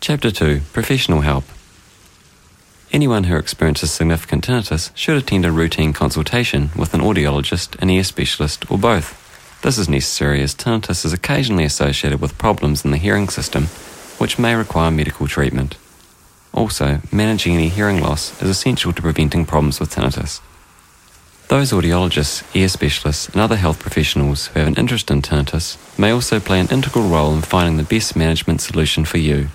Chapter 2 Professional Help Anyone who experiences significant tinnitus should attend a routine consultation with an audiologist, an ear specialist, or both. This is necessary as tinnitus is occasionally associated with problems in the hearing system, which may require medical treatment. Also, managing any hearing loss is essential to preventing problems with tinnitus. Those audiologists, ear specialists, and other health professionals who have an interest in tinnitus may also play an integral role in finding the best management solution for you.